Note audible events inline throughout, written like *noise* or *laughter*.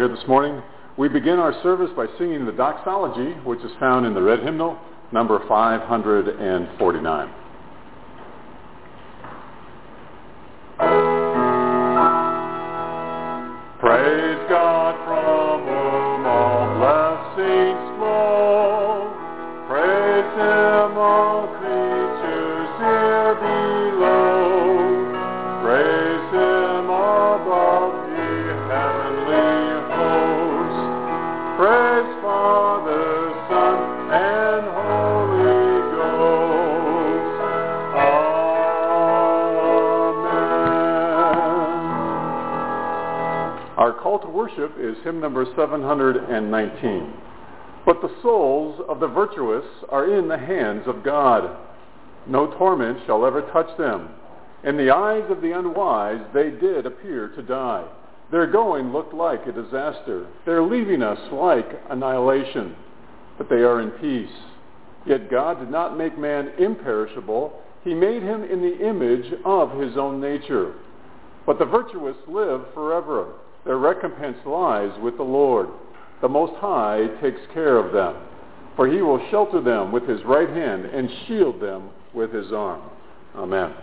here this morning. We begin our service by singing the doxology, which is found in the red hymnal, number 549. To worship is hymn number 719. But the souls of the virtuous are in the hands of God. No torment shall ever touch them. In the eyes of the unwise they did appear to die. Their going looked like a disaster. Their leaving us like annihilation. But they are in peace. Yet God did not make man imperishable. He made him in the image of his own nature. But the virtuous live forever. Their recompense lies with the Lord. The Most High takes care of them. For he will shelter them with his right hand and shield them with his arm. Amen.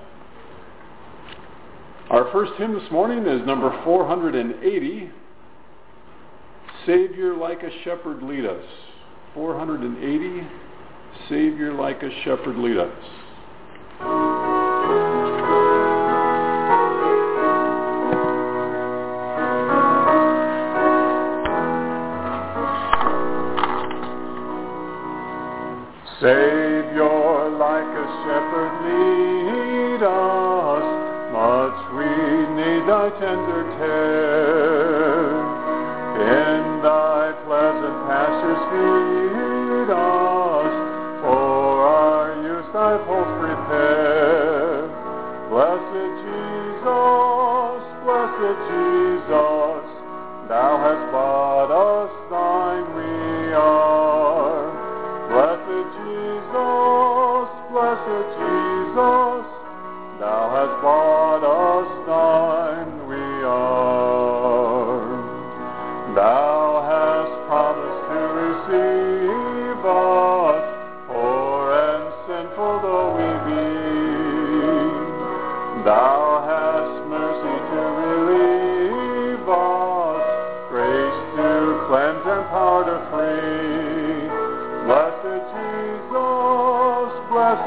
Our first hymn this morning is number 480, Savior like a shepherd lead us. 480, Savior like a shepherd lead us. Savior like a shepherd lead us, much we need thy tender care.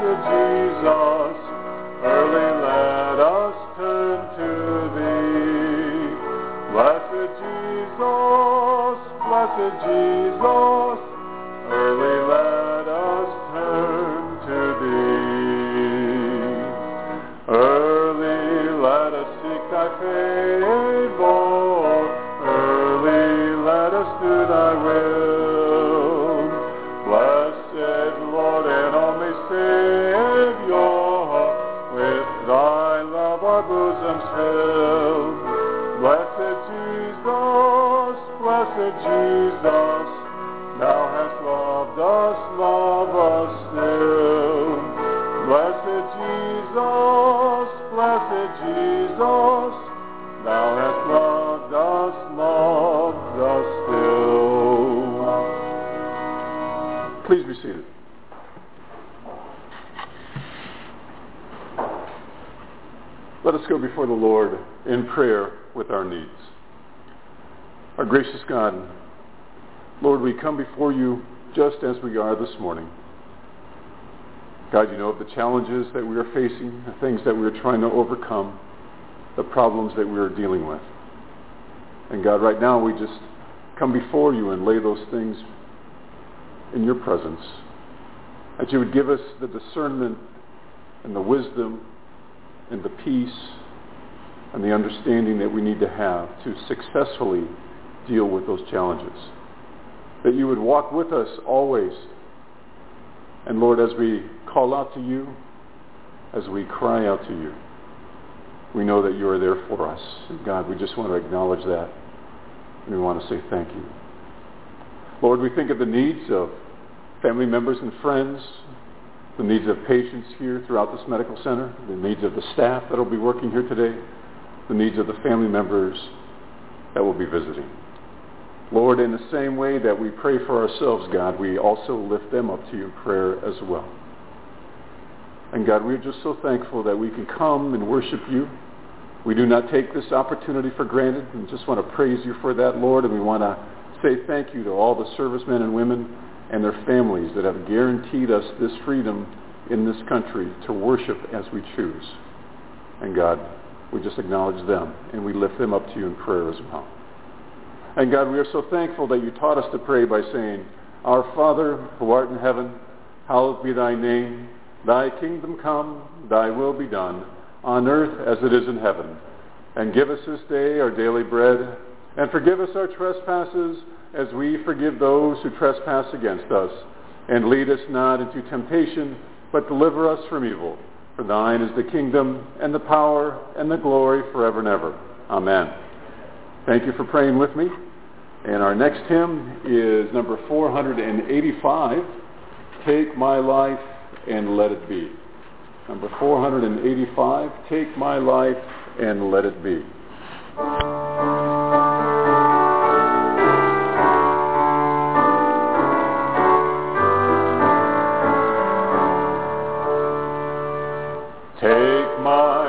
Blessed Jesus, early let us turn to thee. Blessed Jesus, blessed Jesus, before the Lord in prayer with our needs. Our gracious God, Lord, we come before you just as we are this morning. God, you know of the challenges that we are facing, the things that we are trying to overcome, the problems that we are dealing with. And God, right now we just come before you and lay those things in your presence. That you would give us the discernment and the wisdom and the peace and the understanding that we need to have to successfully deal with those challenges. That you would walk with us always. And Lord, as we call out to you, as we cry out to you, we know that you are there for us. And God, we just want to acknowledge that. And we want to say thank you. Lord, we think of the needs of family members and friends, the needs of patients here throughout this medical center, the needs of the staff that will be working here today, the needs of the family members that will be visiting. Lord, in the same way that we pray for ourselves, God, we also lift them up to you in prayer as well. And God, we're just so thankful that we can come and worship you. We do not take this opportunity for granted and just want to praise you for that, Lord. And we want to say thank you to all the servicemen and women and their families that have guaranteed us this freedom in this country to worship as we choose. And God, we just acknowledge them and we lift them up to you in prayer as well. And God, we are so thankful that you taught us to pray by saying, Our Father who art in heaven, hallowed be thy name. Thy kingdom come, thy will be done, on earth as it is in heaven. And give us this day our daily bread, and forgive us our trespasses as we forgive those who trespass against us. And lead us not into temptation, but deliver us from evil. For thine is the kingdom, and the power, and the glory forever and ever. Amen. Thank you for praying with me. And our next hymn is number 485, Take My Life and Let It Be. Number 485, Take My Life and Let It Be. Take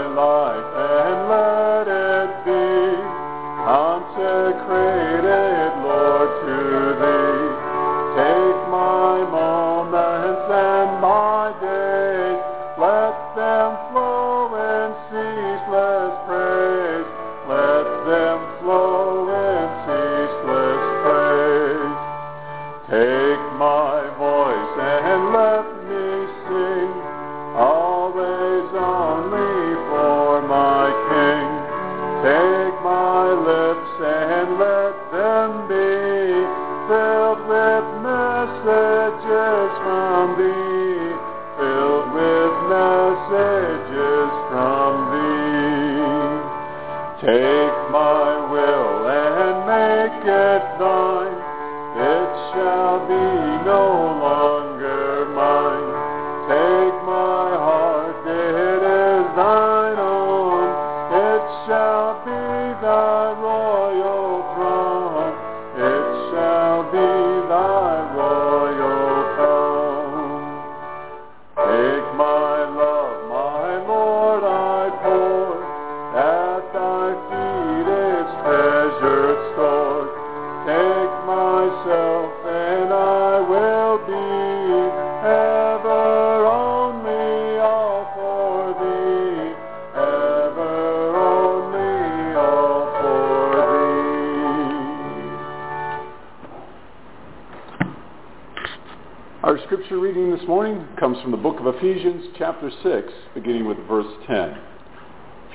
this morning comes from the book of Ephesians, chapter 6, beginning with verse 10.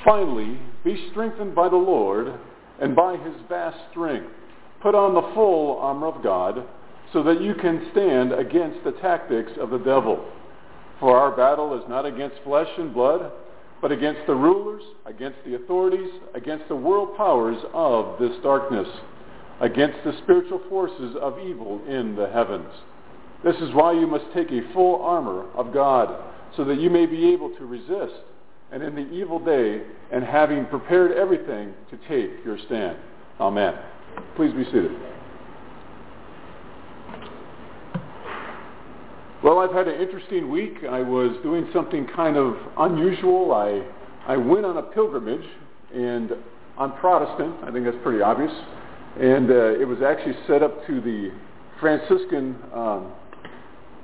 Finally, be strengthened by the Lord and by his vast strength. Put on the full armor of God so that you can stand against the tactics of the devil. For our battle is not against flesh and blood, but against the rulers, against the authorities, against the world powers of this darkness, against the spiritual forces of evil in the heavens. This is why you must take a full armor of God, so that you may be able to resist, and in the evil day, and having prepared everything, to take your stand. Amen. Please be seated. Well, I've had an interesting week. I was doing something kind of unusual. I, I went on a pilgrimage, and I'm Protestant. I think that's pretty obvious. And uh, it was actually set up to the Franciscan um,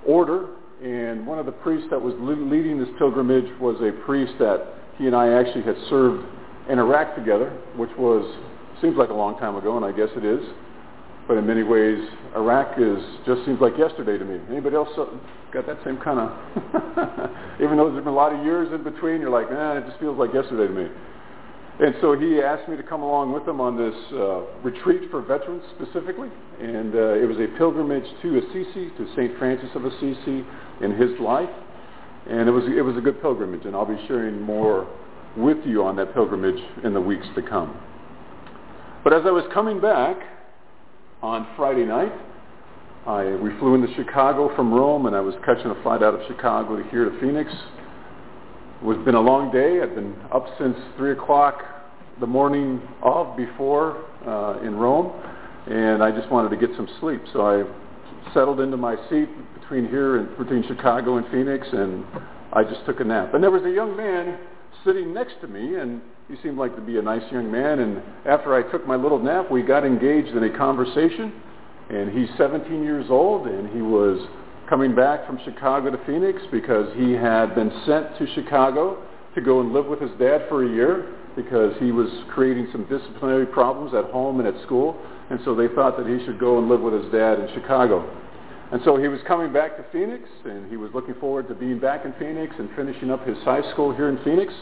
order, and one of the priests that was leading this pilgrimage was a priest that he and I actually had served in Iraq together, which was seems like a long time ago, and I guess it is. But in many ways, Iraq is just seems like yesterday to me. Anybody else got that same kind of? *laughs* even though there's been a lot of years in between, you're like, man, it just feels like yesterday to me. And so he asked me to come along with him on this uh, retreat for veterans specifically. And uh, it was a pilgrimage to Assisi, to St. Francis of Assisi in his life. And it was, it was a good pilgrimage, and I'll be sharing more with you on that pilgrimage in the weeks to come. But as I was coming back on Friday night, I, we flew into Chicago from Rome, and I was catching a flight out of Chicago to here to Phoenix. It was been a long day. I'd been up since 3 o'clock the morning of before uh, in Rome, and I just wanted to get some sleep. So I settled into my seat between here and between Chicago and Phoenix, and I just took a nap. And there was a young man sitting next to me, and he seemed like to be a nice young man. And after I took my little nap, we got engaged in a conversation. And he's 17 years old, and he was coming back from Chicago to Phoenix because he had been sent to Chicago to go and live with his dad for a year because he was creating some disciplinary problems at home and at school. And so they thought that he should go and live with his dad in Chicago. And so he was coming back to Phoenix, and he was looking forward to being back in Phoenix and finishing up his high school here in Phoenix.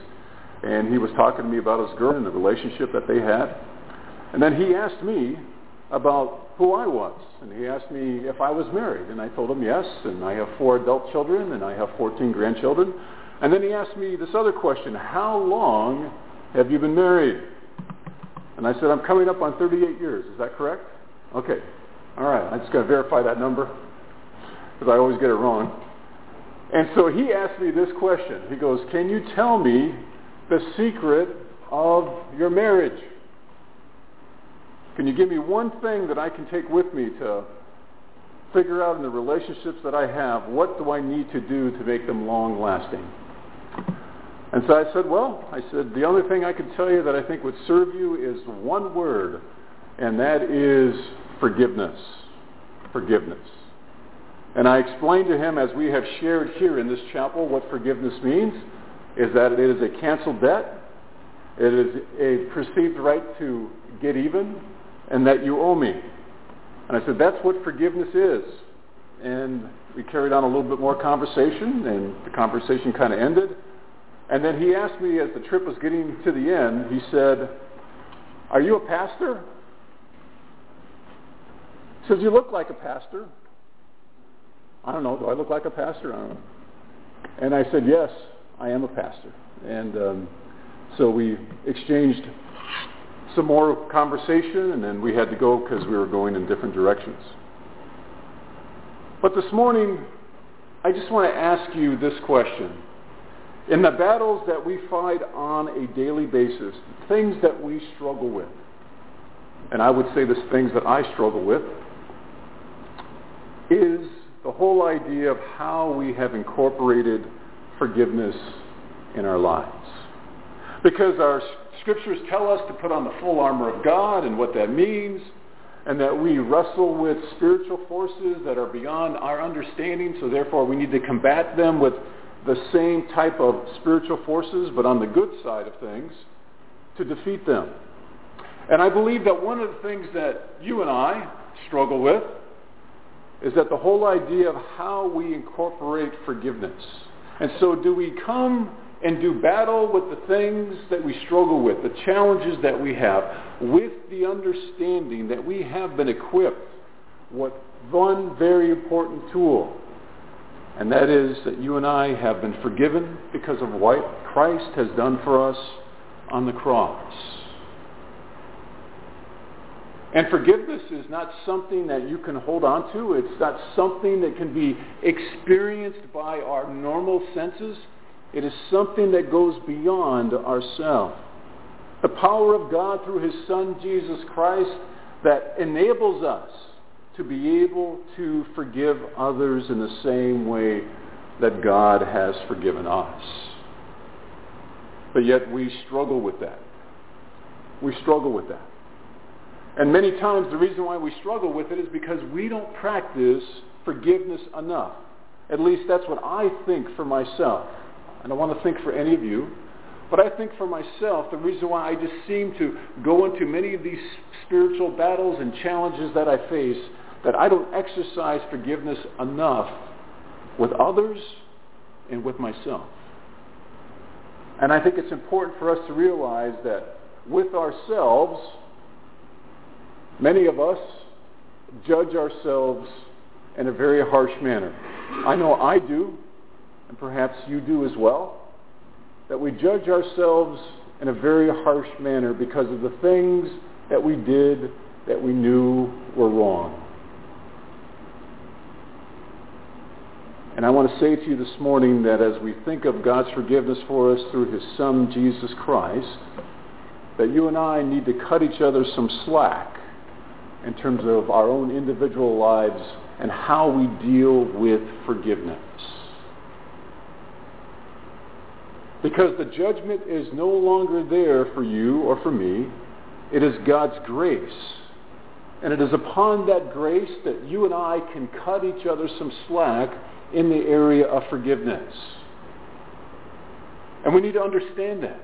And he was talking to me about his girl and the relationship that they had. And then he asked me about who I was. And he asked me if I was married. And I told him yes, and I have four adult children, and I have 14 grandchildren. And then he asked me this other question, how long have you been married? And I said, I'm coming up on 38 years. Is that correct? Okay. All right. I just got to verify that number because I always get it wrong. And so he asked me this question. He goes, can you tell me the secret of your marriage? Can you give me one thing that I can take with me to figure out in the relationships that I have, what do I need to do to make them long lasting? And so I said, well, I said, the only thing I can tell you that I think would serve you is one word, and that is forgiveness. Forgiveness. And I explained to him, as we have shared here in this chapel, what forgiveness means, is that it is a canceled debt, it is a perceived right to get even, and that you owe me. And I said, that's what forgiveness is. And we carried on a little bit more conversation, and the conversation kind of ended. And then he asked me as the trip was getting to the end, he said, are you a pastor? He says, you look like a pastor. I don't know, do I look like a pastor? I don't know. And I said, yes, I am a pastor. And um, so we exchanged some more conversation, and then we had to go because we were going in different directions. But this morning, I just want to ask you this question. In the battles that we fight on a daily basis, things that we struggle with, and I would say the things that I struggle with, is the whole idea of how we have incorporated forgiveness in our lives. Because our scriptures tell us to put on the full armor of God and what that means, and that we wrestle with spiritual forces that are beyond our understanding, so therefore we need to combat them with the same type of spiritual forces, but on the good side of things, to defeat them. And I believe that one of the things that you and I struggle with is that the whole idea of how we incorporate forgiveness. And so do we come and do battle with the things that we struggle with, the challenges that we have, with the understanding that we have been equipped with one very important tool, and that is that you and I have been forgiven because of what Christ has done for us on the cross. And forgiveness is not something that you can hold on to. It's not something that can be experienced by our normal senses. It is something that goes beyond ourselves. The power of God through his Son, Jesus Christ, that enables us to be able to forgive others in the same way that God has forgiven us. But yet we struggle with that. We struggle with that. And many times the reason why we struggle with it is because we don't practice forgiveness enough. At least that's what I think for myself. I don't want to think for any of you. But I think for myself, the reason why I just seem to go into many of these spiritual battles and challenges that I face, that I don't exercise forgiveness enough with others and with myself. And I think it's important for us to realize that with ourselves, Many of us judge ourselves in a very harsh manner. I know I do, and perhaps you do as well, that we judge ourselves in a very harsh manner because of the things that we did that we knew were wrong. And I want to say to you this morning that as we think of God's forgiveness for us through his Son, Jesus Christ, that you and I need to cut each other some slack in terms of our own individual lives and how we deal with forgiveness. Because the judgment is no longer there for you or for me. It is God's grace. And it is upon that grace that you and I can cut each other some slack in the area of forgiveness. And we need to understand that.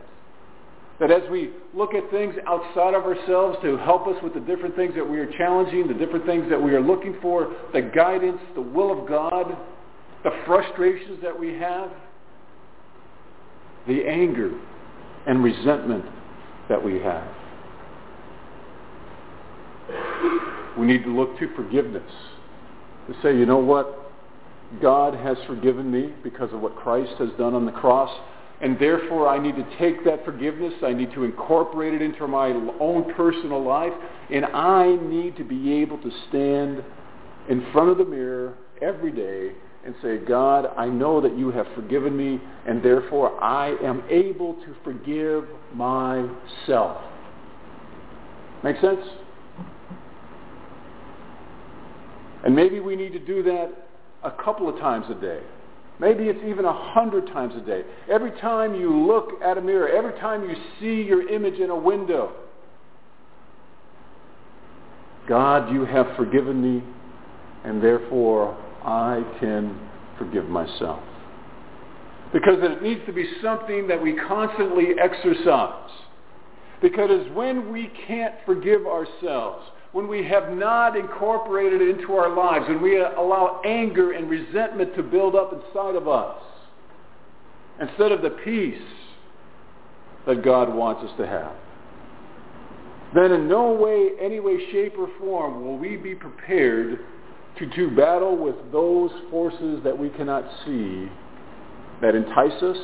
That as we look at things outside of ourselves to help us with the different things that we are challenging, the different things that we are looking for, the guidance, the will of God, the frustrations that we have, the anger and resentment that we have. We need to look to forgiveness. To say, you know what? God has forgiven me because of what Christ has done on the cross. And therefore, I need to take that forgiveness. I need to incorporate it into my own personal life. And I need to be able to stand in front of the mirror every day and say, God, I know that you have forgiven me, and therefore I am able to forgive myself. Make sense? And maybe we need to do that a couple of times a day. Maybe it's even a hundred times a day. Every time you look at a mirror, every time you see your image in a window, God, you have forgiven me, and therefore I can forgive myself. Because it needs to be something that we constantly exercise. Because when we can't forgive ourselves, when we have not incorporated it into our lives, when we allow anger and resentment to build up inside of us, instead of the peace that God wants us to have, then in no way, any way, shape, or form will we be prepared to do battle with those forces that we cannot see that entice us,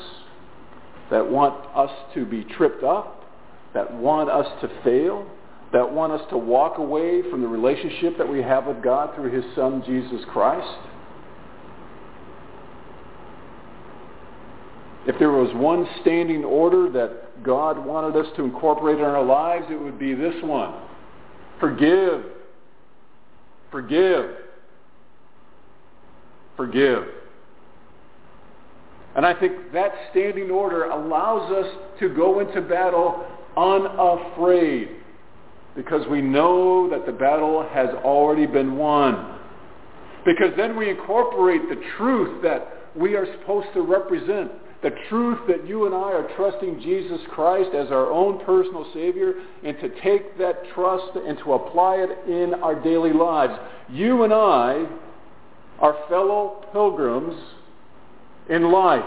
that want us to be tripped up, that want us to fail, that want us to walk away from the relationship that we have with God through his Son, Jesus Christ. If there was one standing order that God wanted us to incorporate in our lives, it would be this one. Forgive. Forgive forgive. And I think that standing order allows us to go into battle unafraid because we know that the battle has already been won. Because then we incorporate the truth that we are supposed to represent, the truth that you and I are trusting Jesus Christ as our own personal Savior, and to take that trust and to apply it in our daily lives. You and I are fellow pilgrims in life.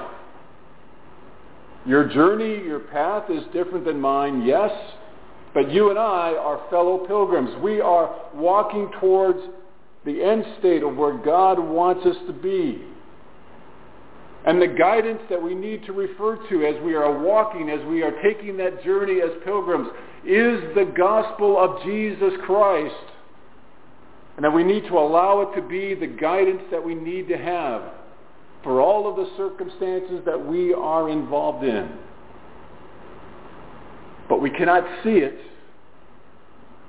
Your journey, your path is different than mine, yes, but you and I are fellow pilgrims. We are walking towards the end state of where God wants us to be. And the guidance that we need to refer to as we are walking, as we are taking that journey as pilgrims, is the gospel of Jesus Christ. And that we need to allow it to be the guidance that we need to have for all of the circumstances that we are involved in. But we cannot see it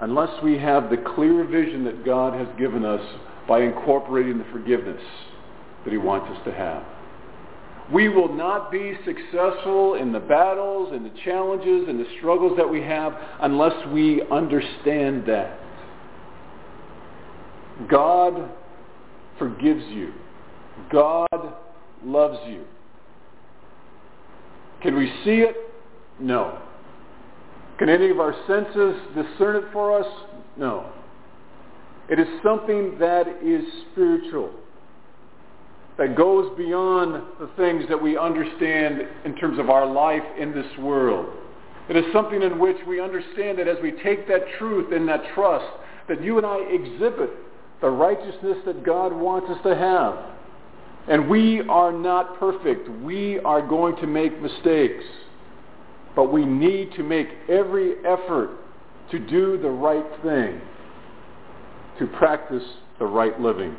unless we have the clear vision that God has given us by incorporating the forgiveness that he wants us to have. We will not be successful in the battles and the challenges and the struggles that we have unless we understand that. God forgives you. God loves you. Can we see it? No. Can any of our senses discern it for us? No. It is something that is spiritual, that goes beyond the things that we understand in terms of our life in this world. It is something in which we understand that as we take that truth and that trust, that you and I exhibit the righteousness that God wants us to have. And we are not perfect. We are going to make mistakes. But we need to make every effort to do the right thing, to practice the right living.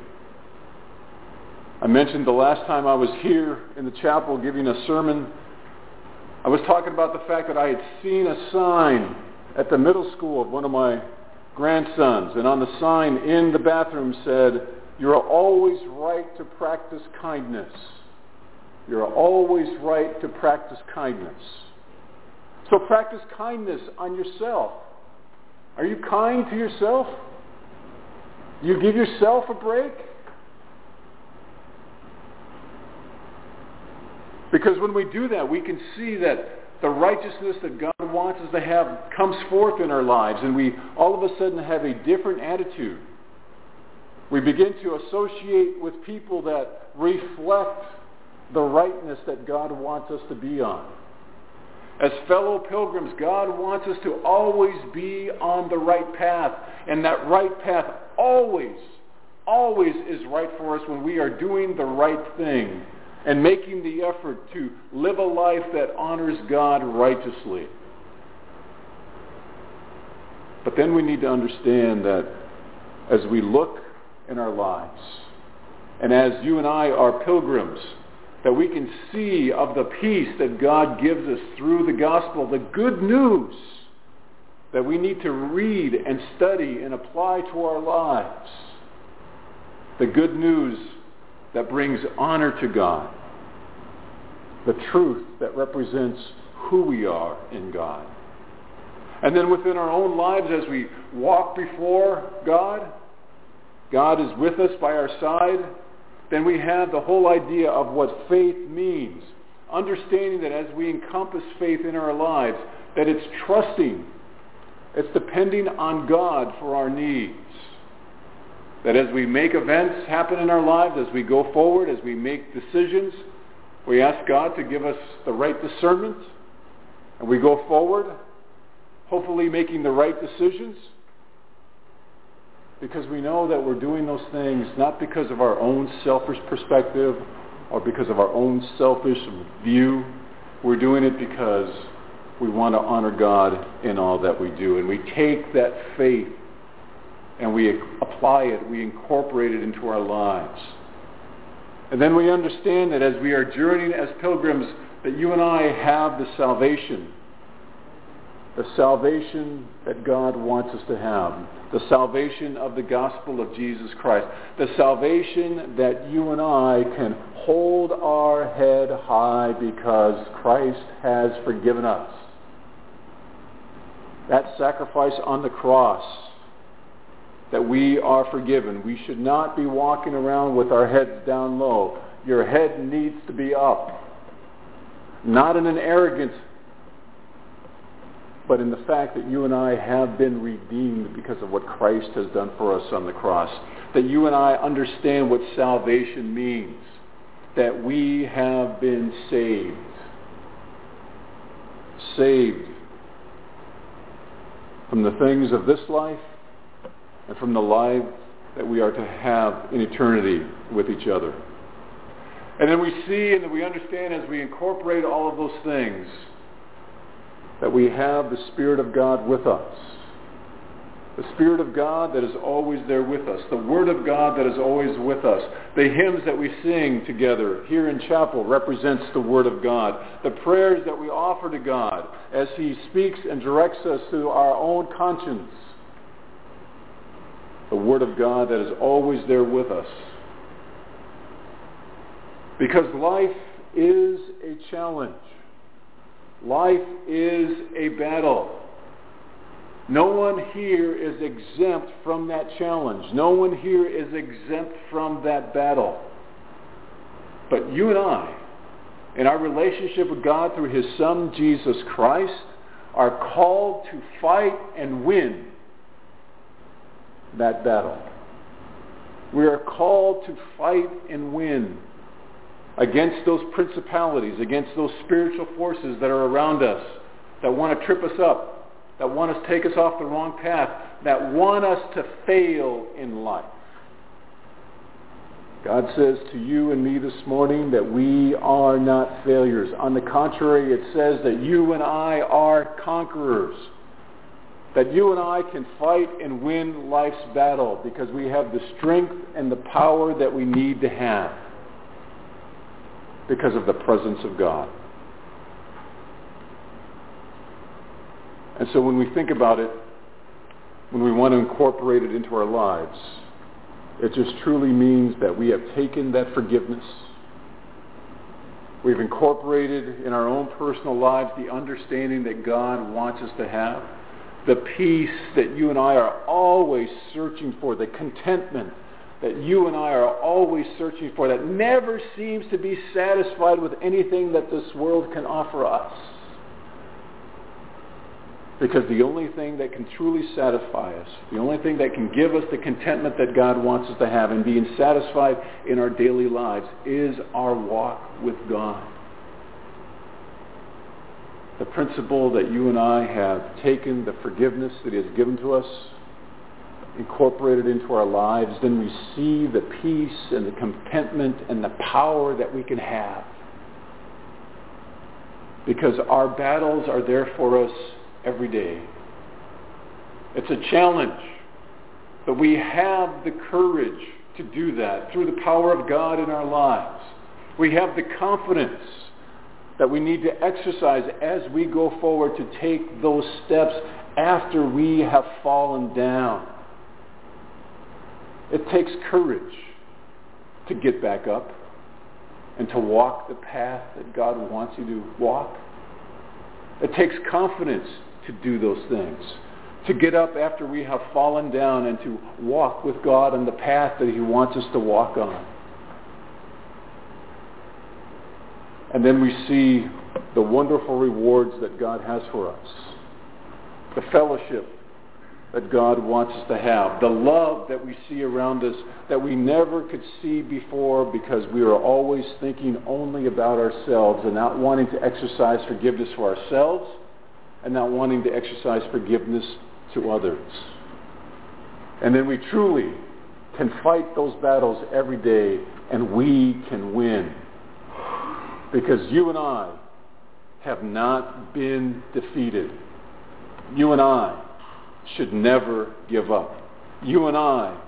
I mentioned the last time I was here in the chapel giving a sermon, I was talking about the fact that I had seen a sign at the middle school of one of my grandsons, and on the sign in the bathroom said, you are always right to practice kindness. You're always right to practice kindness. So practice kindness on yourself. Are you kind to yourself? You give yourself a break? Because when we do that, we can see that the righteousness that God wants us to have comes forth in our lives, and we all of a sudden have a different attitude. We begin to associate with people that reflect the rightness that God wants us to be on. As fellow pilgrims, God wants us to always be on the right path. And that right path always, always is right for us when we are doing the right thing and making the effort to live a life that honors God righteously. But then we need to understand that as we look in our lives, and as you and I are pilgrims, that we can see of the peace that God gives us through the gospel, the good news that we need to read and study and apply to our lives. The good news that brings honor to God. The truth that represents who we are in God. And then within our own lives as we walk before God, God is with us by our side then we have the whole idea of what faith means. Understanding that as we encompass faith in our lives, that it's trusting, it's depending on God for our needs. That as we make events happen in our lives, as we go forward, as we make decisions, we ask God to give us the right discernment, and we go forward, hopefully making the right decisions because we know that we're doing those things not because of our own selfish perspective or because of our own selfish view. We're doing it because we want to honor God in all that we do. And we take that faith and we apply it, we incorporate it into our lives. And then we understand that as we are journeying as pilgrims, that you and I have the salvation the salvation that God wants us to have, the salvation of the gospel of Jesus Christ, the salvation that you and I can hold our head high because Christ has forgiven us. That sacrifice on the cross, that we are forgiven. We should not be walking around with our heads down low. Your head needs to be up. Not in an arrogant but in the fact that you and I have been redeemed because of what Christ has done for us on the cross. That you and I understand what salvation means. That we have been saved. Saved from the things of this life and from the life that we are to have in eternity with each other. And then we see and we understand as we incorporate all of those things that we have the Spirit of God with us. The Spirit of God that is always there with us. The Word of God that is always with us. The hymns that we sing together here in chapel represents the Word of God. The prayers that we offer to God as He speaks and directs us through our own conscience. The Word of God that is always there with us. Because life is a challenge. Life is a battle. No one here is exempt from that challenge. No one here is exempt from that battle. But you and I, in our relationship with God through his Son, Jesus Christ, are called to fight and win that battle. We are called to fight and win against those principalities, against those spiritual forces that are around us, that want to trip us up, that want to take us off the wrong path, that want us to fail in life. God says to you and me this morning that we are not failures. On the contrary, it says that you and I are conquerors. That you and I can fight and win life's battle because we have the strength and the power that we need to have because of the presence of God. And so when we think about it, when we want to incorporate it into our lives, it just truly means that we have taken that forgiveness. We've incorporated in our own personal lives the understanding that God wants us to have, the peace that you and I are always searching for, the contentment that you and I are always searching for, that never seems to be satisfied with anything that this world can offer us. Because the only thing that can truly satisfy us, the only thing that can give us the contentment that God wants us to have and being satisfied in our daily lives is our walk with God. The principle that you and I have taken, the forgiveness that he has given to us, incorporated into our lives, then we see the peace and the contentment and the power that we can have. Because our battles are there for us every day. It's a challenge. But we have the courage to do that through the power of God in our lives. We have the confidence that we need to exercise as we go forward to take those steps after we have fallen down. It takes courage to get back up and to walk the path that God wants you to walk. It takes confidence to do those things. To get up after we have fallen down and to walk with God on the path that he wants us to walk on. And then we see the wonderful rewards that God has for us. The fellowship that God wants us to have. The love that we see around us that we never could see before because we are always thinking only about ourselves and not wanting to exercise forgiveness for ourselves and not wanting to exercise forgiveness to others. And then we truly can fight those battles every day and we can win. Because you and I have not been defeated. You and I should never give up. You and I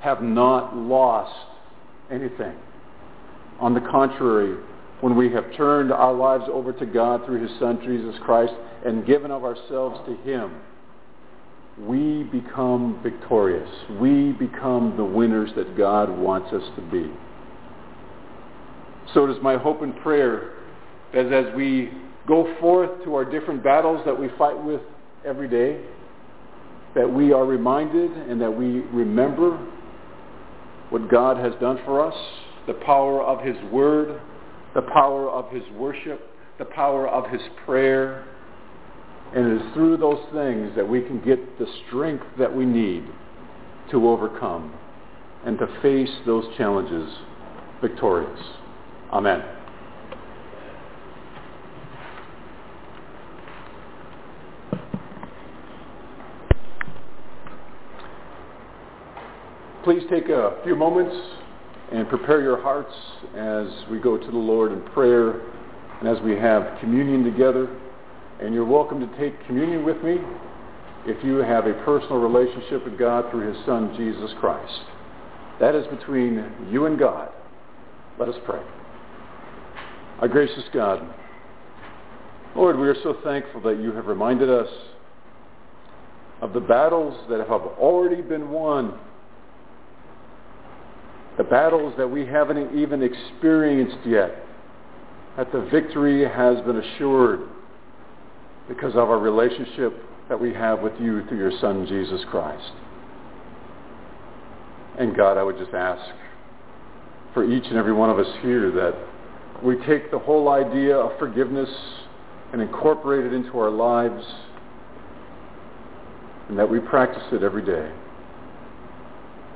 have not lost anything. On the contrary, when we have turned our lives over to God through his Son, Jesus Christ, and given of ourselves to him, we become victorious. We become the winners that God wants us to be. So it is my hope and prayer that as we go forth to our different battles that we fight with every day, that we are reminded and that we remember what God has done for us, the power of his word, the power of his worship, the power of his prayer. And it is through those things that we can get the strength that we need to overcome and to face those challenges victorious. Amen. Please take a few moments and prepare your hearts as we go to the Lord in prayer and as we have communion together. And you're welcome to take communion with me if you have a personal relationship with God through his Son, Jesus Christ. That is between you and God. Let us pray. Our gracious God, Lord, we are so thankful that you have reminded us of the battles that have already been won the battles that we haven't even experienced yet, that the victory has been assured because of our relationship that we have with you through your Son, Jesus Christ. And God, I would just ask for each and every one of us here that we take the whole idea of forgiveness and incorporate it into our lives and that we practice it every day.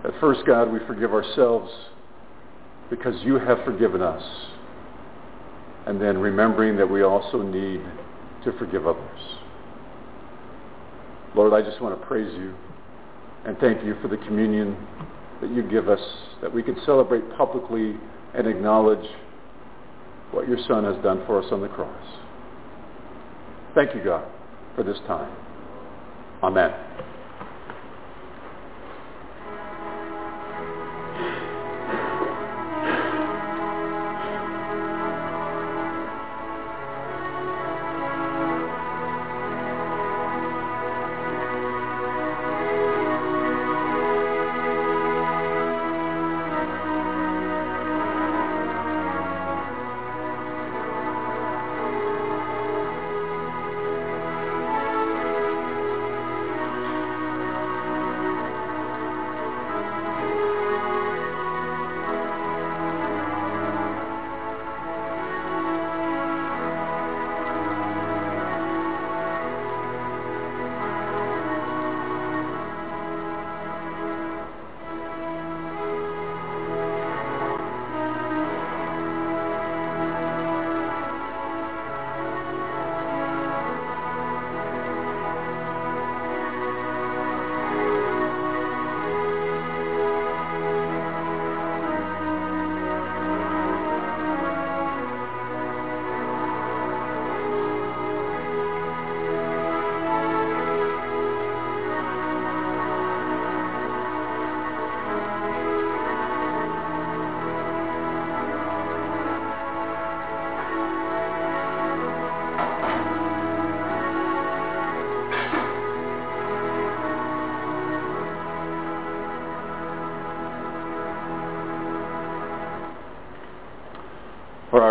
That first, God, we forgive ourselves because you have forgiven us. And then remembering that we also need to forgive others. Lord, I just want to praise you and thank you for the communion that you give us, that we can celebrate publicly and acknowledge what your Son has done for us on the cross. Thank you, God, for this time. Amen.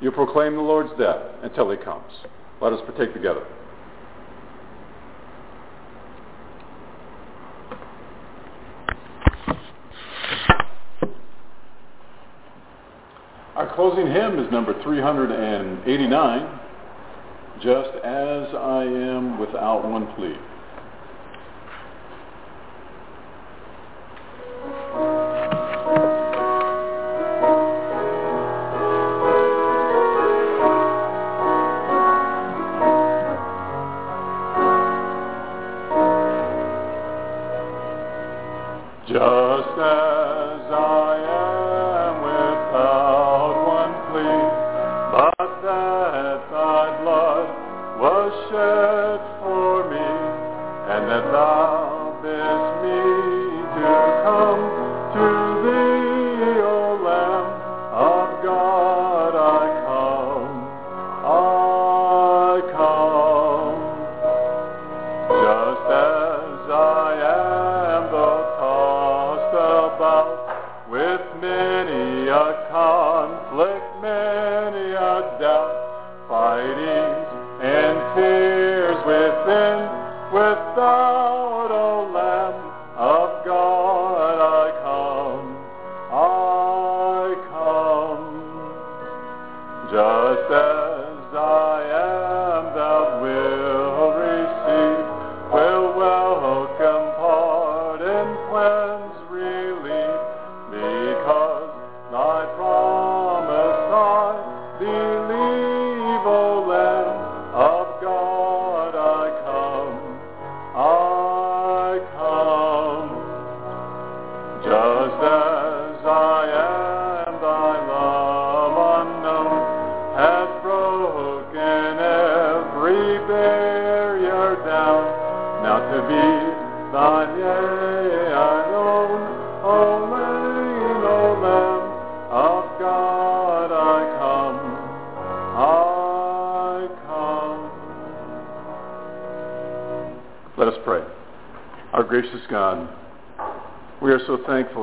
you proclaim the Lord's death until he comes. Let us partake together. Our closing hymn is number 389, Just as I Am Without One Plea.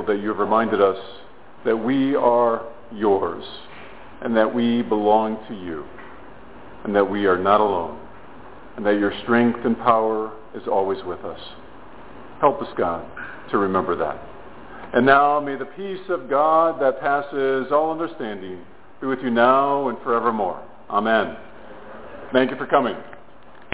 That you have reminded us that we are yours and that we belong to you and that we are not alone and that your strength and power is always with us. Help us, God, to remember that. And now may the peace of God that passes all understanding be with you now and forevermore. Amen. Thank you for coming.